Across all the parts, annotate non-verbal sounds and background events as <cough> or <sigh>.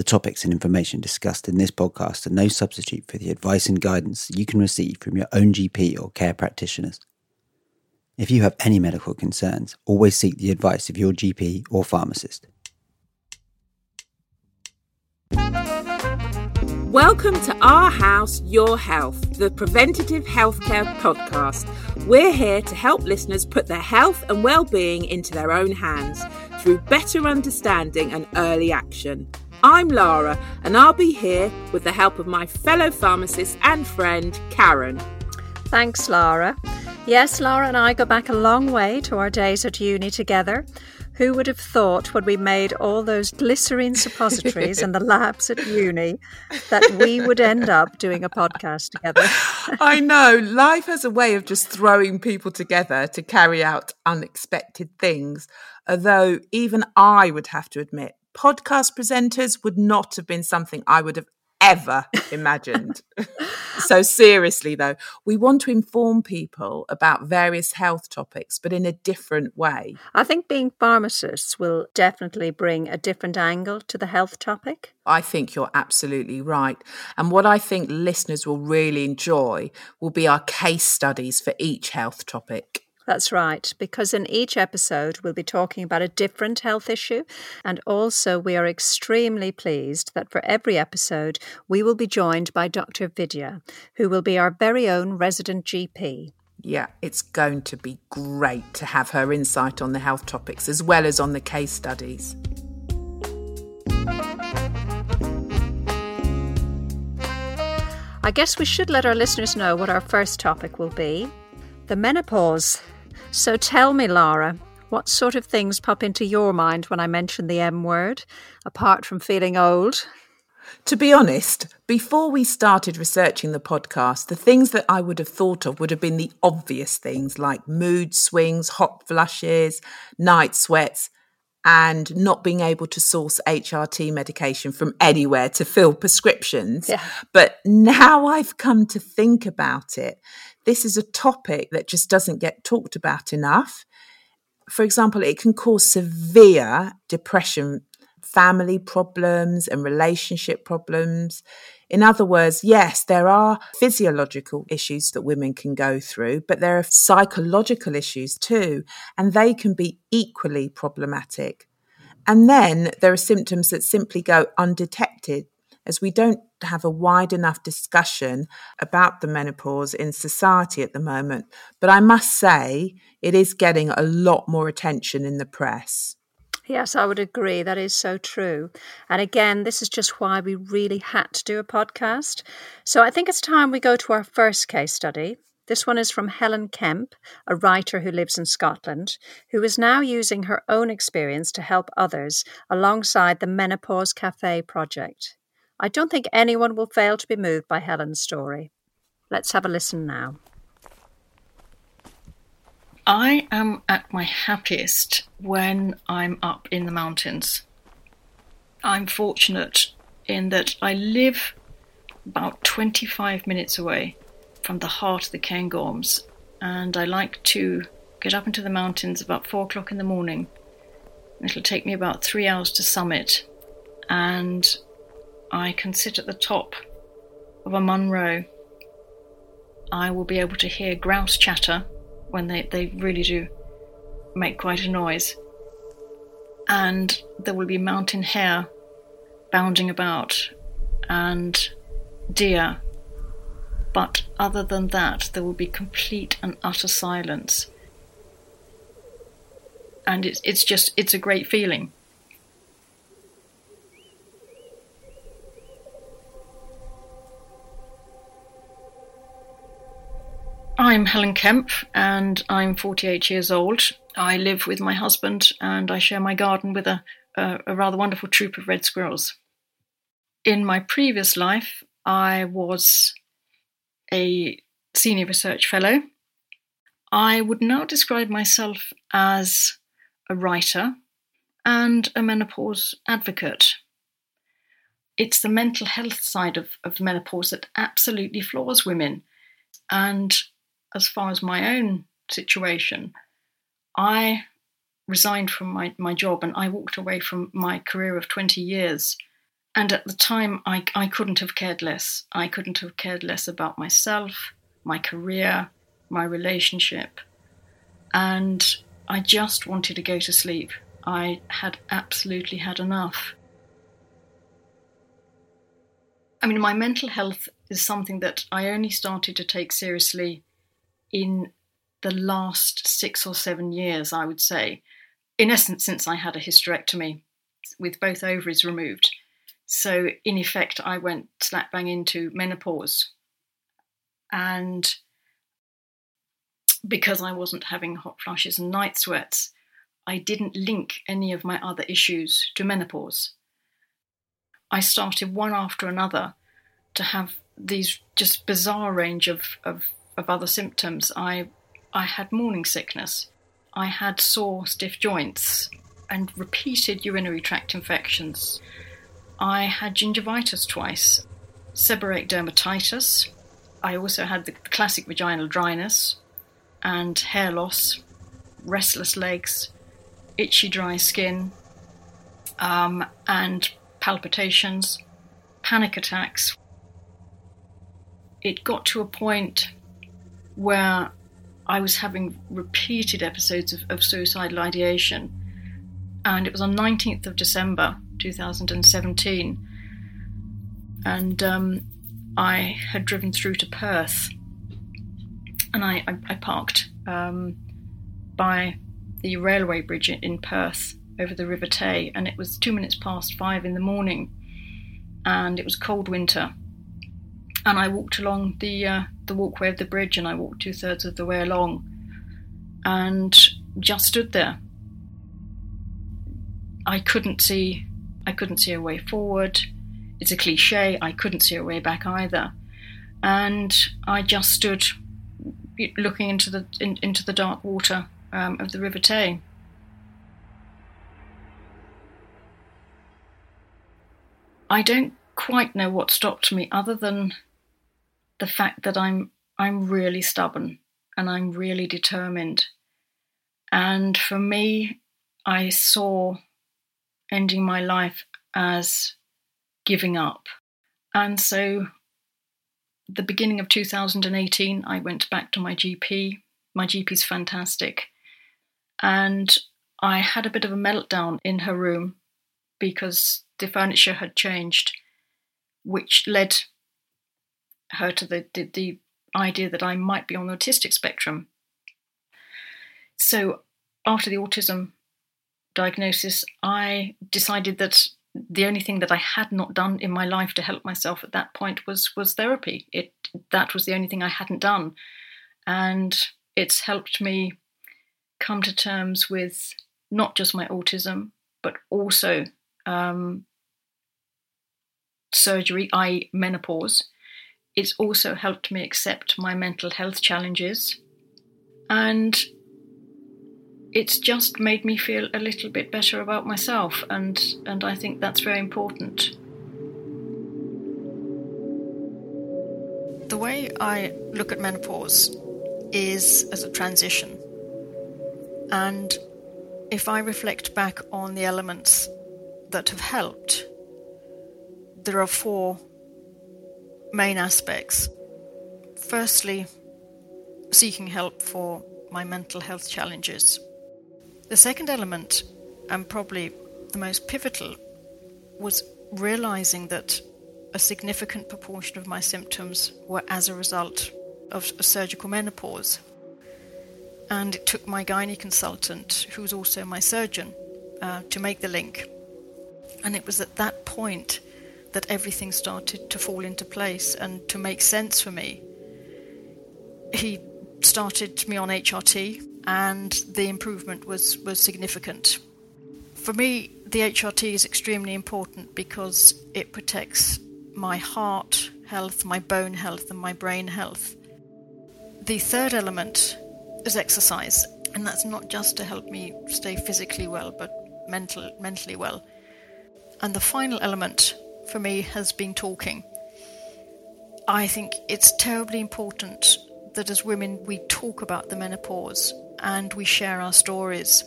The topics and information discussed in this podcast are no substitute for the advice and guidance you can receive from your own GP or care practitioners. If you have any medical concerns, always seek the advice of your GP or pharmacist. Welcome to Our House, Your Health, the preventative healthcare podcast. We're here to help listeners put their health and well-being into their own hands through better understanding and early action. I'm Lara, and I'll be here with the help of my fellow pharmacist and friend, Karen. Thanks, Lara. Yes, Lara and I go back a long way to our days at uni together. Who would have thought when we made all those glycerine suppositories in the <laughs> labs at uni that we would end up doing a podcast together? <laughs> I know. Life has a way of just throwing people together to carry out unexpected things. Although, even I would have to admit, podcast presenters would not have been something I would have ever imagined. <laughs> so, seriously, though, we want to inform people about various health topics, but in a different way. I think being pharmacists will definitely bring a different angle to the health topic. I think you're absolutely right. And what I think listeners will really enjoy will be our case studies for each health topic. That's right, because in each episode we'll be talking about a different health issue. And also, we are extremely pleased that for every episode we will be joined by Dr. Vidya, who will be our very own resident GP. Yeah, it's going to be great to have her insight on the health topics as well as on the case studies. I guess we should let our listeners know what our first topic will be the menopause. So tell me, Lara, what sort of things pop into your mind when I mention the M word, apart from feeling old? To be honest, before we started researching the podcast, the things that I would have thought of would have been the obvious things like mood swings, hot flushes, night sweats, and not being able to source HRT medication from anywhere to fill prescriptions. Yeah. But now I've come to think about it, this is a topic that just doesn't get talked about enough. For example, it can cause severe depression, family problems, and relationship problems. In other words, yes, there are physiological issues that women can go through, but there are psychological issues too, and they can be equally problematic. And then there are symptoms that simply go undetected as we don't have a wide enough discussion about the menopause in society at the moment. But I must say, it is getting a lot more attention in the press. Yes, I would agree. That is so true. And again, this is just why we really had to do a podcast. So I think it's time we go to our first case study. This one is from Helen Kemp, a writer who lives in Scotland, who is now using her own experience to help others alongside the Menopause Cafe project. I don't think anyone will fail to be moved by Helen's story. Let's have a listen now. I am at my happiest when I'm up in the mountains. I'm fortunate in that I live about 25 minutes away from the heart of the Cairngorms, and I like to get up into the mountains about four o'clock in the morning. It'll take me about three hours to summit, and I can sit at the top of a Munro. I will be able to hear grouse chatter when they, they really do make quite a noise. And there will be mountain hare bounding about and deer. But other than that, there will be complete and utter silence. And it's, it's just, it's a great feeling. I'm Helen Kemp and I'm 48 years old. I live with my husband and I share my garden with a, a, a, rather wonderful troop of red squirrels. In my previous life, I was a senior research fellow. I would now describe myself as a writer and a menopause advocate. It's the mental health side of, of menopause that absolutely floors women. And as far as my own situation, I resigned from my, my job and I walked away from my career of 20 years And at the time, I, I couldn't have cared less. I couldn't have cared less about myself, my career, my relationship. And I just wanted to go to sleep. I had absolutely had enough. I mean, my mental health is something that I only started to take seriously in the last six or seven years, I would say. In essence, since I had a hysterectomy with both ovaries removed. So, in effect, I went slap bang into menopause. And because I wasn't having hot flushes and night sweats, I didn't link any of my other issues to menopause. I started one after another to have these just bizarre range of, of, of other symptoms. I I had morning sickness. I had sore, stiff joints and repeated urinary tract infections. I had gingivitis twice, seborrheic dermatitis. I also had the classic vaginal dryness and hair loss, restless legs, itchy, dry skin, um, and palpitations, panic attacks. It got to a point where I was having repeated episodes of, of suicidal ideation. And it was on 19th of December 2017, and um, I had driven through to Perth, and I, I, I parked um, by the railway bridge in Perth over the River Tay, and it was two minutes past five in the morning, and it was cold winter, and I walked along the uh, the walkway of the bridge, and I walked two thirds of the way along, and just stood there I couldn't see I couldn't see a way forward. It's a cliche. I couldn't see a way back either, and I just stood looking into the in, into the dark water um, of the River Tay. I don't quite know what stopped me, other than the fact that I'm I'm really stubborn and I'm really determined. And for me, I saw ending my life as giving up. And so, the beginning of 2018, I went back to my GP. My GP's fantastic. And I had a bit of a meltdown in her room because the furniture had changed, which led her to the, the, the idea that I might be on the autistic spectrum. So, after the autism diagnosis, I decided that the only thing that I had not done in my life to help myself at that point was was therapy. It that was the only thing I hadn't done, and it's helped me come to terms with not just my autism but also um, surgery, i.e., menopause. It's also helped me accept my mental health challenges, and it's just made me feel a little bit better about myself, and, and I think that's very important. The way I look at menopause is as a transition. And if I reflect back on the elements that have helped, there are four main aspects. Firstly, seeking help for my mental health challenges. The second element, and probably the most pivotal, was realizing that a significant proportion of my symptoms were as a result of surgical menopause. And it took my gynae consultant, who was also my surgeon, uh, to make the link. And it was at that point that everything started to fall into place and to make sense for me. He started me on HRT, and the improvement was, was significant. For me, the HRT is extremely important because it protects my heart health, my bone health, and my brain health. The third element is exercise, and that's not just to help me stay physically well, but mental, mentally well. And the final element for me has been talking. I think it's terribly important that as women we talk about the menopause and we share our stories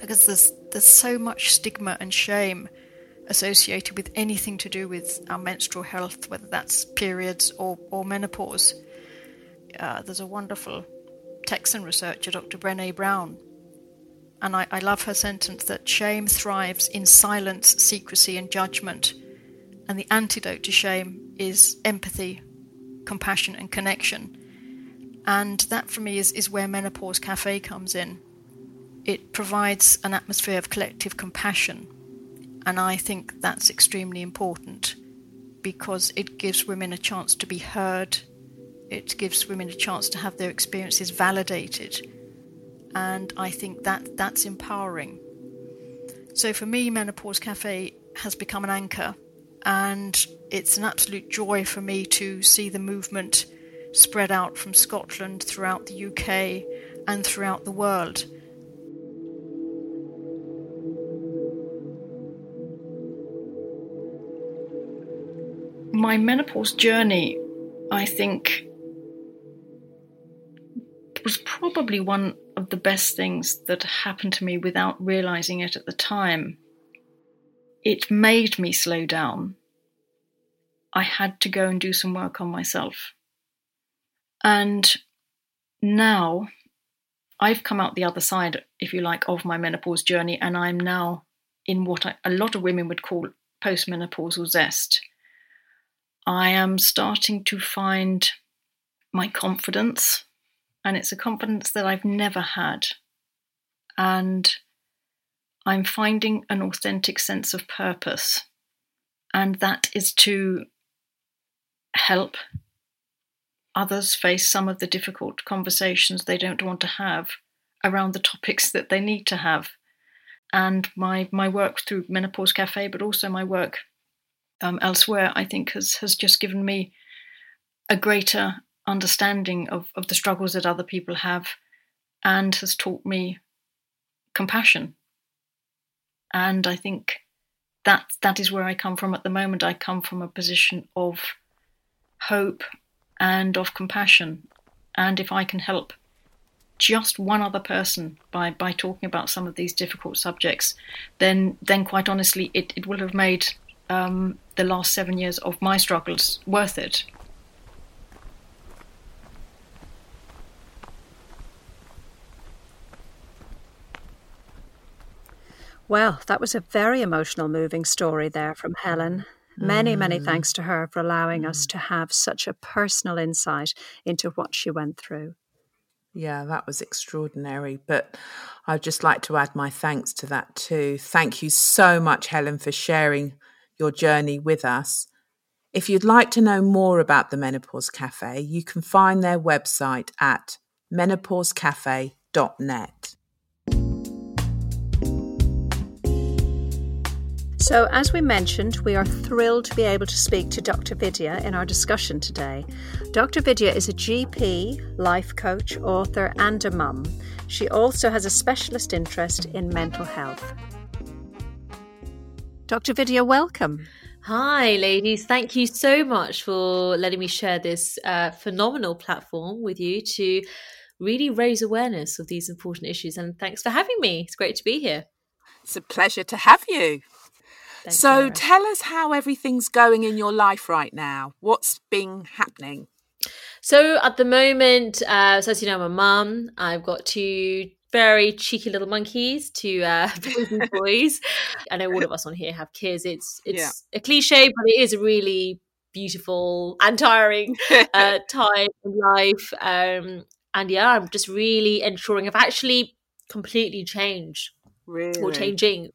because there's there's so much stigma and shame associated with anything to do with our menstrual health, whether that's periods or, or menopause. Uh, there's a wonderful Texan researcher, Dr. Brene Brown, and I, I love her sentence that shame thrives in silence, secrecy, and judgment. And the antidote to shame is empathy, compassion, and connection. And that for me is, is where Menopause Cafe comes in. It provides an atmosphere of collective compassion. And I think that's extremely important because it gives women a chance to be heard, it gives women a chance to have their experiences validated. And I think that that's empowering. So for me, Menopause Cafe has become an anchor, and it's an absolute joy for me to see the movement spread out from Scotland throughout the UK and throughout the world. My menopause journey, I think, was probably one of the best things that happened to me without realizing it at the time. It made me slow down. I had to go and do some work on myself. And now I've come out the other side, if you like, of my menopause journey, and I'm now in what I, a lot of women would call postmenopausal zest. I am starting to find my confidence, and it's a confidence that I've never had. And I'm finding an authentic sense of purpose, and that is to help others face some of the difficult conversations they don't want to have around the topics that they need to have. And my, my work through Menopause Cafe, but also my work um, elsewhere, I think has, has just given me a greater understanding of, of the struggles that other people have and has taught me compassion. And I think that that is where I come from at the moment. I come from a position of hope and of compassion. And if I can help just one other person by, by talking about some of these difficult subjects, then then quite honestly, it, it will have made um, the last seven years of my struggles worth it. Well, that was a very emotional, moving story there from Helen. Many, mm. many thanks to her for allowing mm. us to have such a personal insight into what she went through. Yeah, that was extraordinary. But I'd just like to add my thanks to that too. Thank you so much, Helen, for sharing your journey with us. If you'd like to know more about the Menopause Cafe, you can find their website at menopausecafe.net. So, as we mentioned, we are thrilled to be able to speak to Dr. Vidya in our discussion today. Dr. Vidya is a GP, life coach, author, and a mum. She also has a specialist interest in mental health. Dr. Vidya, welcome. Hi, ladies. Thank you so much for letting me share this uh, phenomenal platform with you to really raise awareness of these important issues. And thanks for having me. It's great to be here. It's a pleasure to have you. Thanks, so Sarah. tell us how everything's going in your life right now. What's been happening? So at the moment, uh, so as you know, I'm a mum. I've got two very cheeky little monkeys, two uh, <laughs> baby boys. I know all of us on here have kids. It's it's yeah. a cliche, but it is a really beautiful and tiring uh, <laughs> time in life. Um, and yeah, I'm just really ensuring I've actually completely changed really? or changing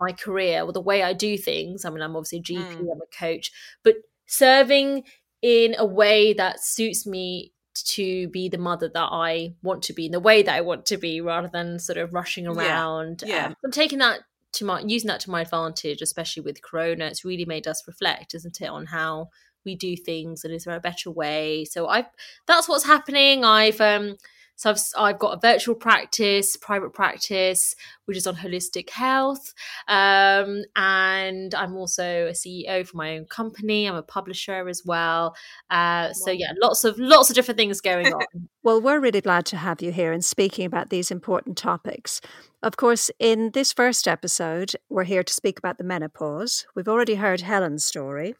my career or the way I do things. I mean, I'm obviously a GP, mm. I'm a coach, but serving in a way that suits me to be the mother that I want to be in the way that I want to be rather than sort of rushing around. Yeah. yeah. Um, I'm taking that to my using that to my advantage, especially with Corona. It's really made us reflect, isn't it, on how we do things and is there a better way? So I that's what's happening. I've um So I've I've got a virtual practice, private practice, which is on holistic health, um, and I'm also a CEO for my own company. I'm a publisher as well. Uh, so yeah, lots of lots of different things going on. well, we're really glad to have you here and speaking about these important topics. Of course, in this first episode, we're here to speak about the menopause. We've already heard Helen's story.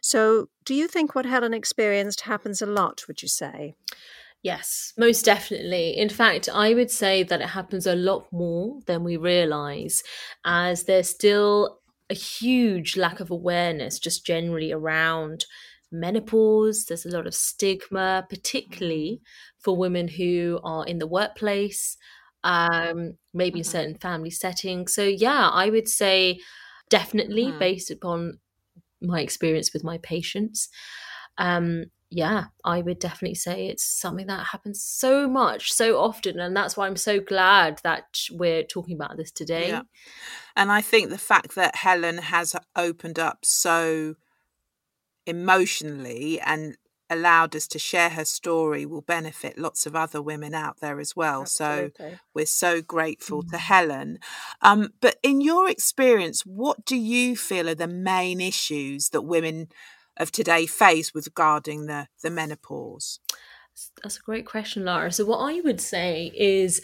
So, do you think what Helen experienced happens a lot, would you say? Yes, most definitely. In fact, I would say that it happens a lot more than we realize, as there's still a huge lack of awareness just generally around menopause. There's a lot of stigma, particularly for women who are in the workplace, um, maybe in mm-hmm. certain family settings. So, yeah, I would say definitely mm-hmm. based upon my experience with my patients. Um, yeah, I would definitely say it's something that happens so much, so often. And that's why I'm so glad that we're talking about this today. Yeah. And I think the fact that Helen has opened up so emotionally and allowed us to share her story will benefit lots of other women out there as well. Absolutely. So we're so grateful mm. to Helen. Um, but in your experience, what do you feel are the main issues that women of today face with regarding the, the menopause? That's a great question, Lara. So, what I would say is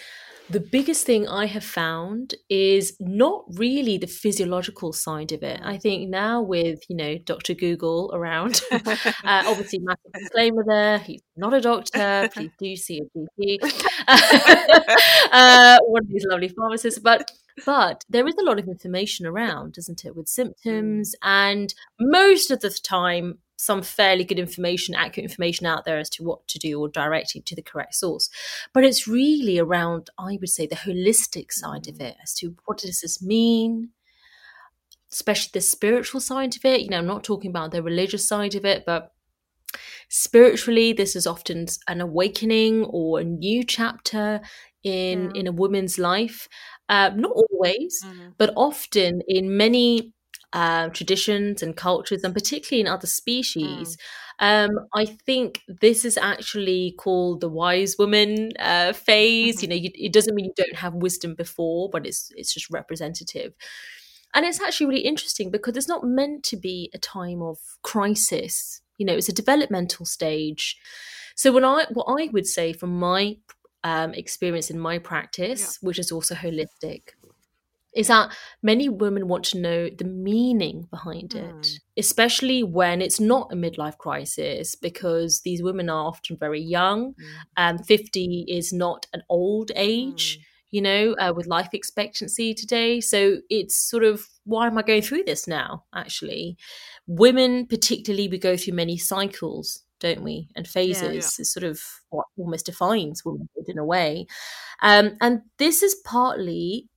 the biggest thing I have found is not really the physiological side of it. I think now with you know Dr. Google around, <laughs> uh, obviously massive disclaimer there. He's not a doctor. Please do see a GP, <laughs> <laughs> uh, one of these lovely pharmacists. But but there is a lot of information around, isn't it, with mm. symptoms, and most of the time some fairly good information, accurate information out there as to what to do or direct you to the correct source. But it's really around, I would say, the holistic side of mm. it as to what does this mean, especially the spiritual side of it. You know, I'm not talking about the religious side of it, but spiritually, this is often an awakening or a new chapter in yeah. in a woman's life. Uh, not always, mm-hmm. but often in many uh, traditions and cultures, and particularly in other species. Mm. Um, I think this is actually called the wise woman uh, phase. Mm-hmm. You know, you, it doesn't mean you don't have wisdom before, but it's it's just representative. And it's actually really interesting because it's not meant to be a time of crisis. You know, it's a developmental stage. So when I what I would say from my um, experience in my practice, yeah. which is also holistic, is that many women want to know the meaning behind it, mm. especially when it's not a midlife crisis, because these women are often very young. Mm. And 50 is not an old age, mm. you know, uh, with life expectancy today. So it's sort of, why am I going through this now, actually? Women, particularly, we go through many cycles don't we? And phases yeah, yeah. is sort of what almost defines womanhood in a way. Um, and this is partly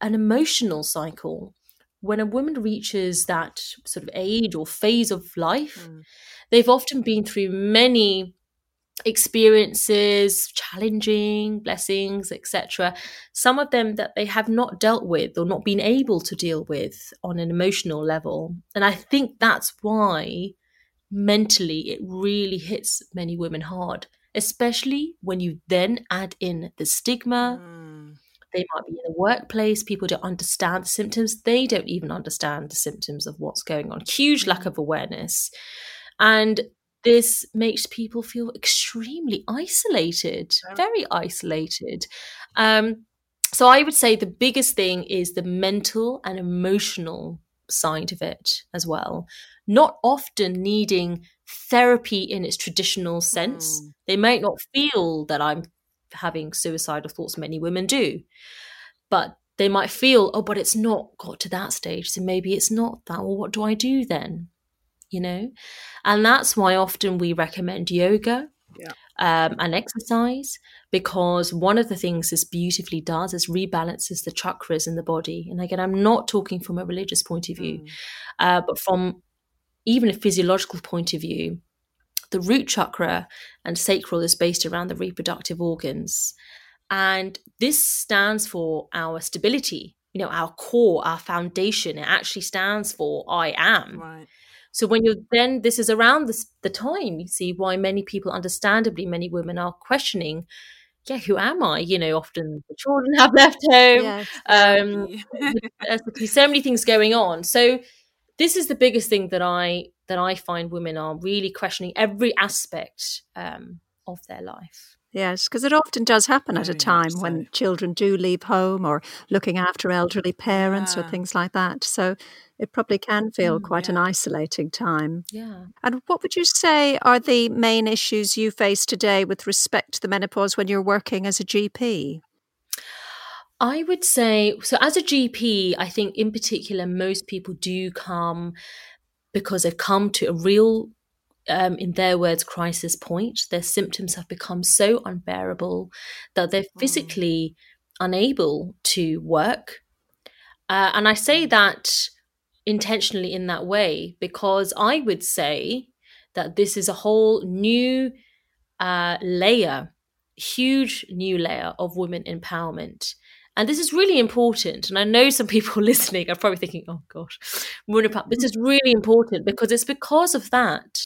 an emotional cycle. When a woman reaches that sort of age or phase of life, mm. they've often been through many experiences, challenging blessings, etc. Some of them that they have not dealt with or not been able to deal with on an emotional level. And I think that's why mentally it really hits many women hard, especially when you then add in the stigma. Mm they might be in the workplace, people don't understand the symptoms. They don't even understand the symptoms of what's going on. Huge lack of awareness. And this makes people feel extremely isolated, very isolated. Um, so I would say the biggest thing is the mental and emotional side of it as well. Not often needing therapy in its traditional sense. Mm. They might not feel that I'm having suicidal thoughts, many women do. But they might feel, oh, but it's not got to that stage. So maybe it's not that. Well, what do I do then? You know? And that's why often we recommend yoga yeah. um, and exercise because one of the things this beautifully does is rebalances the chakras in the body. And again, I'm not talking from a religious point of view, mm. uh, but from even a physiological point of view, the root chakra and sacral is based around the reproductive organs. And this stands for our stability, you know, our core, our foundation. It actually stands for I am. Right. So when you're then, this is around this, the time you see why many people, understandably, many women are questioning yeah, who am I? You know, often the children <laughs> have left home. Yes. Um, <laughs> so many things going on. So this is the biggest thing that I that I find women are really questioning every aspect um, of their life. Yes, because it often does happen at a Very much time so. when children do leave home or looking after elderly parents or things like that. So it probably can feel Mm, quite an isolating time. Yeah. And what would you say are the main issues you face today with respect to the menopause when you're working as a GP? I would say so as a GP, I think in particular most people do come because they've come to a real um, in their words, crisis point. Their symptoms have become so unbearable that they're physically unable to work. Uh, and I say that intentionally in that way because I would say that this is a whole new uh, layer, huge new layer of women empowerment. And this is really important. And I know some people <laughs> listening are probably thinking, oh gosh, empower-" this is really important because it's because of that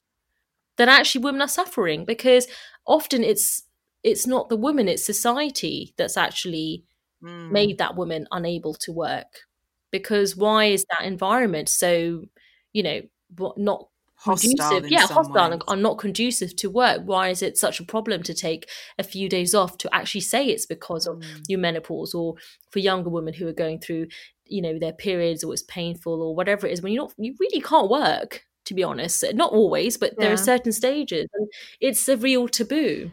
that actually women are suffering because often it's it's not the woman, it's society that's actually Mm. made that woman unable to work. Because why is that environment so, you know, what- not conducive? Yeah, hostile and, and not conducive to work. Why is it such a problem to take a few days off to actually say it's because of Mm. your menopause or for younger women who are going through, you know, their periods or it's painful or whatever it is when you're not you really can't work, to be honest. Not always, but there are certain stages and it's a real taboo.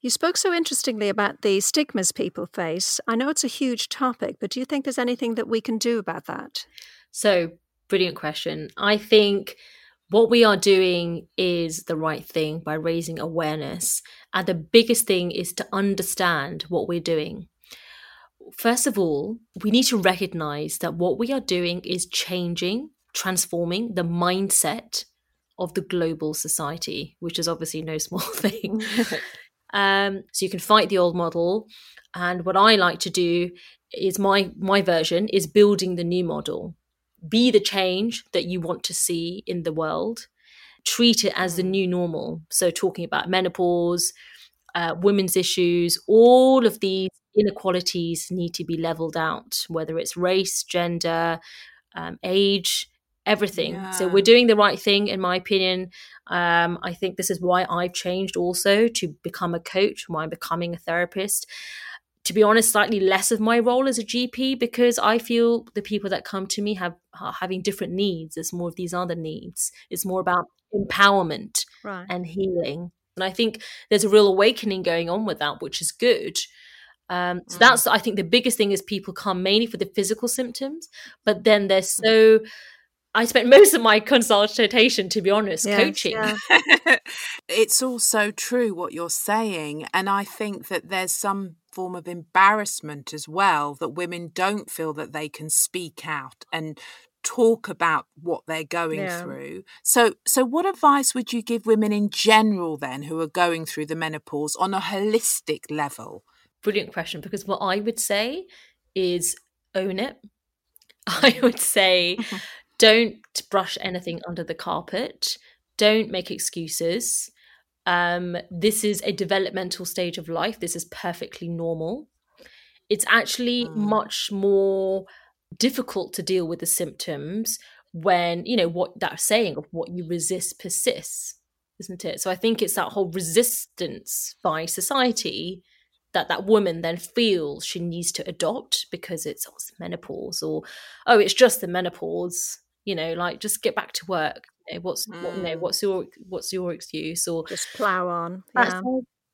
You spoke so interestingly about the stigmas people face. I know it's a huge topic, but do you think there's anything that we can do about that? So, brilliant question. I think what we are doing is the right thing by raising awareness. And the biggest thing is to understand what we're doing. First of all, we need to recognize that what we are doing is changing, transforming the mindset of the global society, which is obviously no <laughs> small thing. <laughs> Um, so you can fight the old model. And what I like to do is my my version is building the new model. Be the change that you want to see in the world. Treat it as the new normal. So talking about menopause, uh, women's issues, all of these inequalities need to be leveled out, whether it's race, gender, um, age, everything. So we're doing the right thing, in my opinion. Um, I think this is why I've changed also to become a coach, why I'm becoming a therapist. To be honest, slightly less of my role as a GP because I feel the people that come to me have are having different needs. It's more of these other needs. It's more about empowerment Right. and healing. And I think there's a real awakening going on with that, which is good. Um, so Mm. that's I think the biggest thing is people come mainly for the physical symptoms, but then they're so. I spent <laughs> most of my consultation, to be honest, Yes, coaching. yeah. <laughs> it's also true what you're saying. And I think that there's some form of embarrassment as well that women don't feel that they can speak out and talk about what they're going Yeah. through. So so what advice would you give women in general then who are going through the menopause on a holistic level? Brilliant question. Because what I would say is own it. <laughs> I would say <laughs> don't brush anything under the carpet. Don't make excuses. Um, this is a developmental stage of life. This is perfectly normal. It's actually Mm. much more difficult to deal with the symptoms when, you know, what that saying of what you resist persists, isn't it? So I think it's that whole resistance by society that that woman then feels she needs to adopt because it's, oh, it's menopause or oh it's just the menopause you know like just get back to work you know, what's what, you know Mm. what's your what's your excuse or Just plow on. Yeah.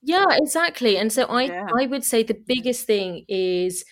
yeah exactly and so i Yeah. i would say the biggest thing is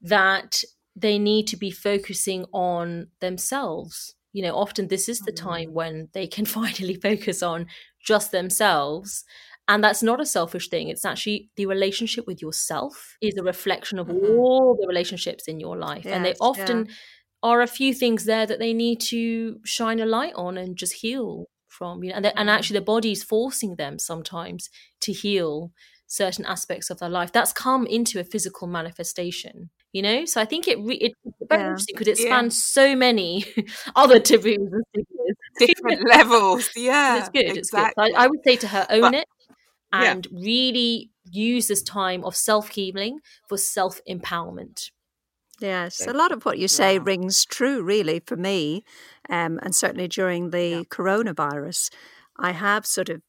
that they need to be focusing on themselves you know often this is the time when they can <laughs> finally focus on just themselves and that's not a selfish thing it's actually the relationship with yourself is a reflection of Mhm. all the relationships in your life and they often yeah. Are a few things there that they need to shine a light on and just heal from you know and, they- and Mm. actually the body's forcing them sometimes to heal certain aspects of their life that's come into a physical manifestation you know so i think it re- it's very Yeah. interesting because it Yeah. spans so many <laughs> other taboos <laughs> Different levels. Yeah. it's good it's good so I, I would say to her own But- it and yeah. really use this time of self healing for self Yes, a lot of what you say wow. rings true, really, for me. Um, and certainly during the yeah. coronavirus, I have sort of,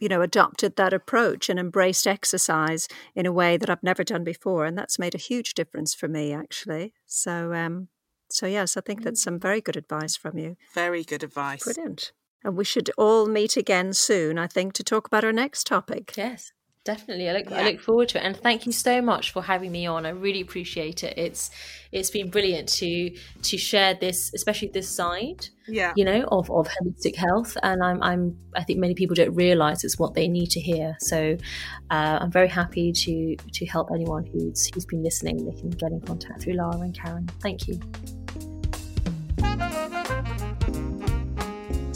you know, adopted that approach and embraced exercise in a way that I've never done before. And that's made a huge difference for me, actually. So, um, so yes, I think that's some very good advice from you. Very good advice. Brilliant. And we should all meet again soon, I think, to talk about our next topic. Yes. Definitely, I look yeah. I look forward to it, and thank you so much for having me on. I really appreciate it. It's it's been brilliant to to share this, especially this side, yeah, you know, of, of holistic health. And I'm I'm I think many people don't realise it's what they need to hear. So uh, I'm very happy to to help anyone who's who's been listening. They can get in contact through Lara and Karen. Thank you.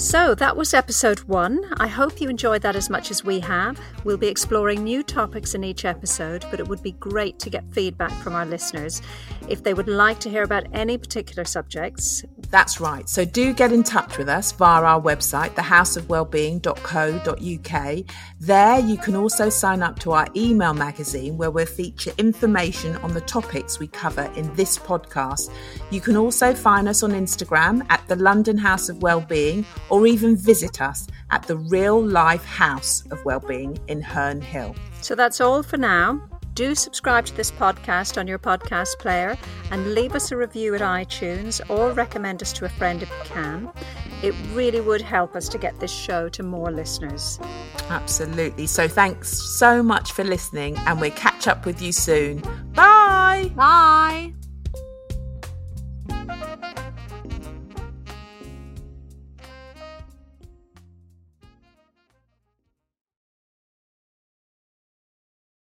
So that was episode one. I hope you enjoyed that as much as we have. We'll be exploring new topics in each episode, but it would be great to get feedback from our listeners. If they would like to hear about any particular subjects, that's right. So do get in touch with us via our website, thehouseofwellbeing.co.uk. There you can also sign up to our email magazine where we'll feature information on the topics we cover in this podcast. You can also find us on Instagram at the London House of Wellbeing or even visit us at the Real Life House of Wellbeing in Herne Hill. So that's all for now. Do subscribe to this podcast on your podcast player and leave us a review at iTunes or recommend us to a friend if you can. It really would help us to get this show to more listeners. Absolutely. So thanks so much for listening, and we'll catch up with you soon. Bye. Bye.